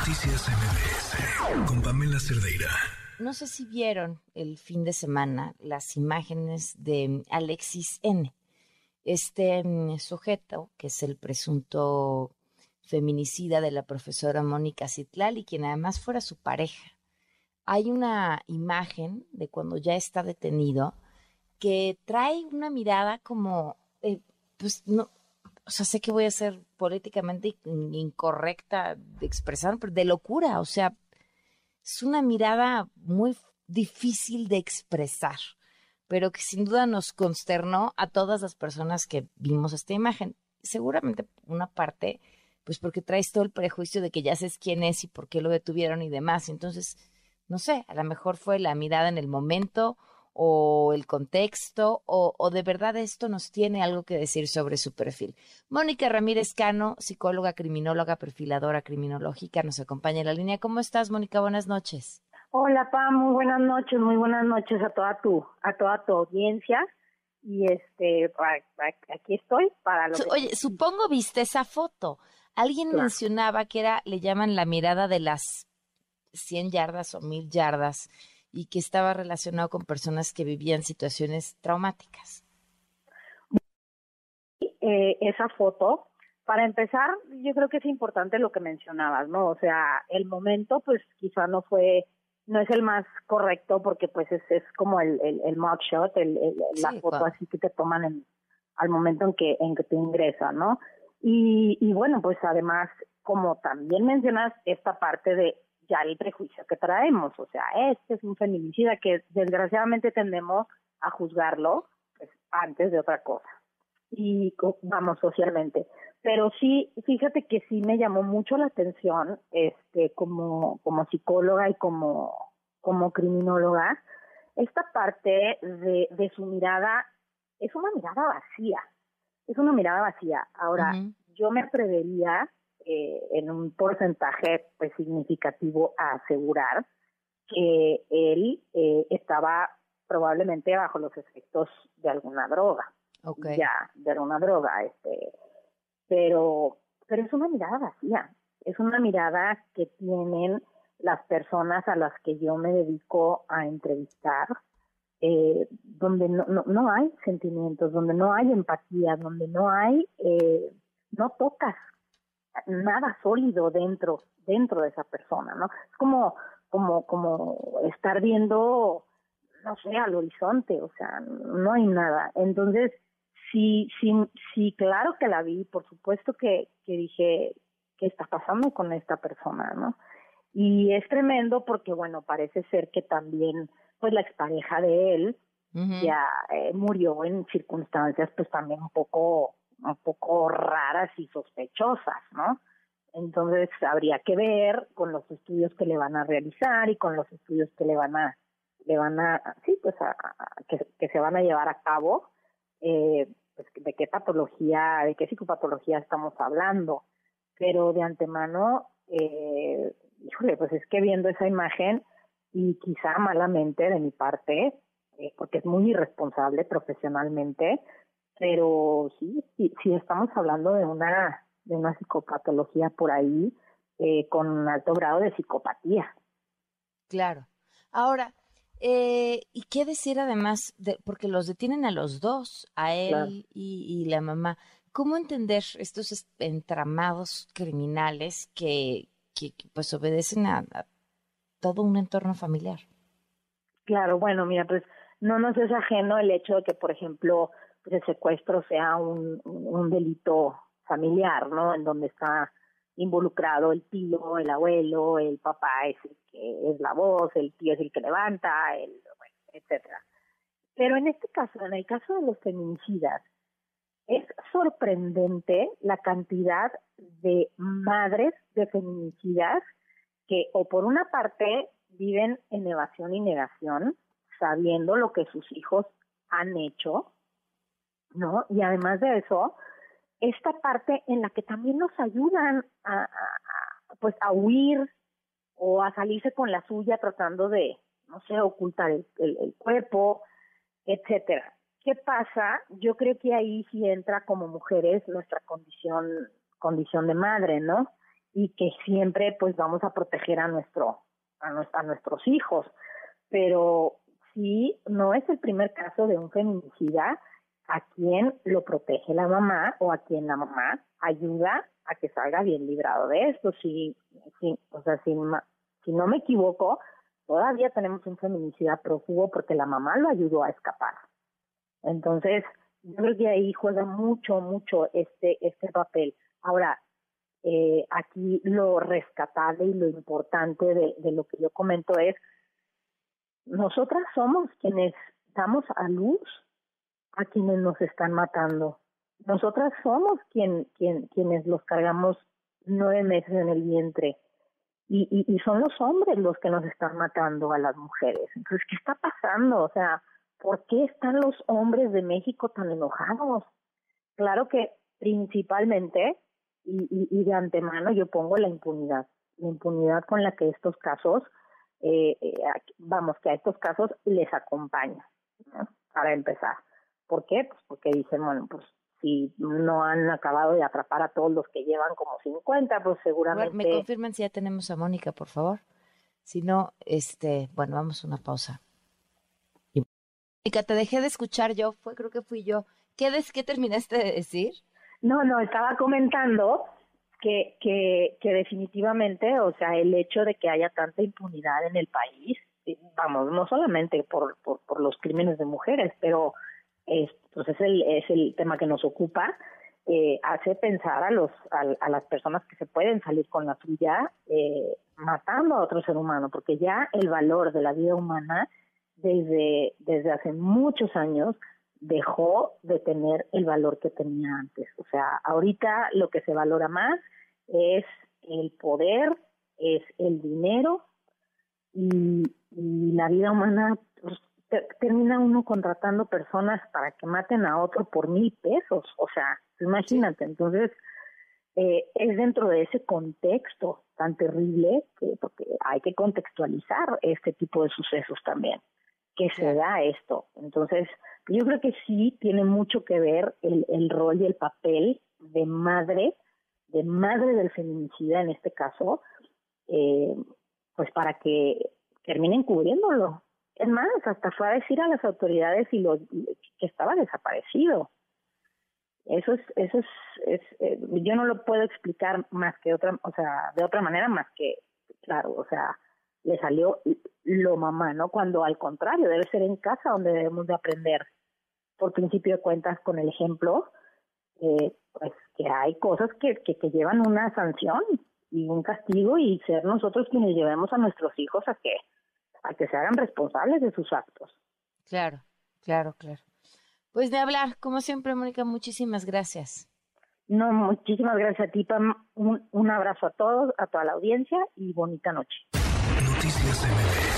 Noticias MBS con Pamela Cerdeira. No sé si vieron el fin de semana las imágenes de Alexis N. Este mm, sujeto, que es el presunto feminicida de la profesora Mónica Citlal y quien además fuera su pareja. Hay una imagen de cuando ya está detenido que trae una mirada como, eh, pues no, o sea, sé que voy a ser políticamente incorrecta de expresar, pero de locura, o sea, es una mirada muy difícil de expresar, pero que sin duda nos consternó a todas las personas que vimos esta imagen. Seguramente una parte, pues porque traes todo el prejuicio de que ya sabes quién es y por qué lo detuvieron y demás. Entonces, no sé, a lo mejor fue la mirada en el momento o el contexto o, de verdad esto nos tiene algo que decir sobre su perfil. Mónica Ramírez Cano, psicóloga, criminóloga, perfiladora criminológica, nos acompaña en la línea. ¿Cómo estás, Mónica? Buenas noches. Hola, Pam, muy buenas noches, muy buenas noches a toda tu, a toda tu audiencia. Y este, aquí estoy para lo Oye, supongo viste esa foto. Alguien mencionaba que era, le llaman la mirada de las 100 yardas o 1000 yardas y que estaba relacionado con personas que vivían situaciones traumáticas. Eh, esa foto, para empezar, yo creo que es importante lo que mencionabas, ¿no? O sea, el momento, pues quizá no fue, no es el más correcto porque pues es, es como el, el, el mugshot, el, la foto así que te toman en, al momento en que, en que te ingresan, ¿no? Y, y bueno, pues además, como también mencionas, esta parte de ya el prejuicio que traemos, o sea, este es un feminicida que desgraciadamente tendemos a juzgarlo pues, antes de otra cosa. Y vamos socialmente. Pero sí fíjate que sí me llamó mucho la atención este como como psicóloga y como como criminóloga esta parte de, de su mirada. Es una mirada vacía. Es una mirada vacía. Ahora yo me atrevería eh, en un porcentaje pues significativo a asegurar que él eh, estaba probablemente bajo los efectos de alguna droga. Ya de alguna droga este pero pero es una mirada vacía es una mirada que tienen las personas a las que yo me dedico a entrevistar eh, donde no, no, no hay sentimientos donde no hay empatía donde no hay eh, no tocas nada sólido dentro dentro de esa persona, ¿no? Es como como como estar viendo no sé, al horizonte, o sea, no hay nada. Entonces, sí sí sí claro que la vi, por supuesto que que dije qué está pasando con esta persona, ¿no? Y es tremendo porque bueno, parece ser que también pues la expareja de él ya eh, murió en circunstancias pues también un poco un poco raras y sospechosas, ¿no? Entonces habría que ver con los estudios que le van a realizar y con los estudios que le van a, le van a, sí, pues a, que, se van a llevar a cabo, eh, pues de qué patología, de qué psicopatología estamos hablando. Pero de antemano, eh, híjole, pues es que viendo esa imagen y quizá malamente de mi parte, eh, porque es muy irresponsable profesionalmente, pero sí, sí, estamos hablando de una, de una psicopatología por ahí eh, con un alto grado de psicopatía. Claro. Ahora, eh, ¿y qué decir además? De, porque los detienen a los dos, a él y, la mamá. ¿Cómo entender estos entramados criminales que, que, pues obedecen a, todo un entorno familiar? Claro, bueno, mira, pues no nos es ajeno el hecho de que, por ejemplo, pues el secuestro sea un, un delito familiar, ¿no? En donde está involucrado el tío, el abuelo, el papá es el que es la voz, el tío es el que levanta, el, etcétera. Pero en este caso, en el caso de los feminicidas, es sorprendente la cantidad de madres de feminicidas que o por una parte viven en evasión y negación, sabiendo lo que sus hijos han hecho, ¿no? Y además de eso, esta parte en la que también nos ayudan a, pues a huir o a salirse con la suya tratando de, no sé, ocultar el, el, cuerpo, etcétera. ¿Qué pasa? Yo creo que ahí sí entra como mujeres nuestra condición condición de madre, ¿no? y que siempre pues vamos a proteger a nuestro a, a nuestros hijos, pero sí no es el primer caso de un feminicida a quien lo protege la mamá o a quien la mamá ayuda a que salga bien librado de esto. Si, si o sea, si, si no me equivoco, todavía tenemos un feminicida prófugo porque la mamá lo ayudó a escapar. Entonces, yo creo que ahí juega mucho, mucho este, este papel. Ahora, eh, aquí lo rescatable y lo importante de, de lo que yo comento es, nosotras somos quienes damos a luz a quienes nos están matando. Nosotras somos quien, quien, quienes los cargamos nueve meses en el vientre. Y, son los hombres los que nos están matando a las mujeres. Entonces, ¿qué está pasando? O sea, ¿por qué están los hombres de México tan enojados? Claro que principalmente y, y, de antemano yo pongo la impunidad, la impunidad con la que estos casos, eh, eh vamos, que a estos casos les acompaña, para empezar. ¿Por qué? Pues porque dicen, bueno, pues si no han acabado de atrapar a todos los que llevan como 50, pues seguramente... me confirman si ya tenemos a Mónica, por favor. Si no, este, bueno, vamos a una pausa. Mónica, te dejé de escuchar yo, fue, creo que fui yo. ¿Qué, des, qué terminaste de decir? No, no, estaba comentando que, que, que definitivamente, o sea, el hecho de que haya tanta impunidad en el país, vamos, no solamente por, por, por los crímenes de mujeres, pero es, pues es el, es el tema que nos ocupa, eh, hace pensar a los a, las personas que se pueden salir con la suya eh, matando a otro ser humano, porque ya el valor de la vida humana desde, desde hace muchos años dejó de tener el valor que tenía antes. O sea, ahorita lo que se valora más es el poder, es el dinero y, la vida humana. Pues, termina uno contratando personas para que maten a otro por mil pesos. O sea, imagínate. Entonces, eh, es dentro de ese contexto tan terrible que porque hay que contextualizar este tipo de sucesos también que se da esto. Entonces, yo creo que sí tiene mucho que ver el, el rol y el papel de madre, de madre del feminicida en este caso, eh, pues para que terminen cubriéndolo. Es más, hasta fue a decir a las autoridades y lo, que estaba desaparecido. Eso es, eso es, es eh, yo no lo puedo explicar más que otra, o sea, de otra manera más que, claro, o sea, le salió lo mamá, ¿no? Cuando al contrario, debe ser en casa donde debemos de aprender, por principio de cuentas, con el ejemplo, eh, pues que hay cosas que, que, que llevan una sanción y un castigo y ser nosotros quienes llevemos a nuestros hijos a que a que se hagan responsables de sus actos. Claro, claro, claro. Pues de hablar, como siempre, Mónica, muchísimas gracias. No, muchísimas gracias a ti, Pam. Un, un abrazo a todos, a toda la audiencia y bonita noche. Noticias MBS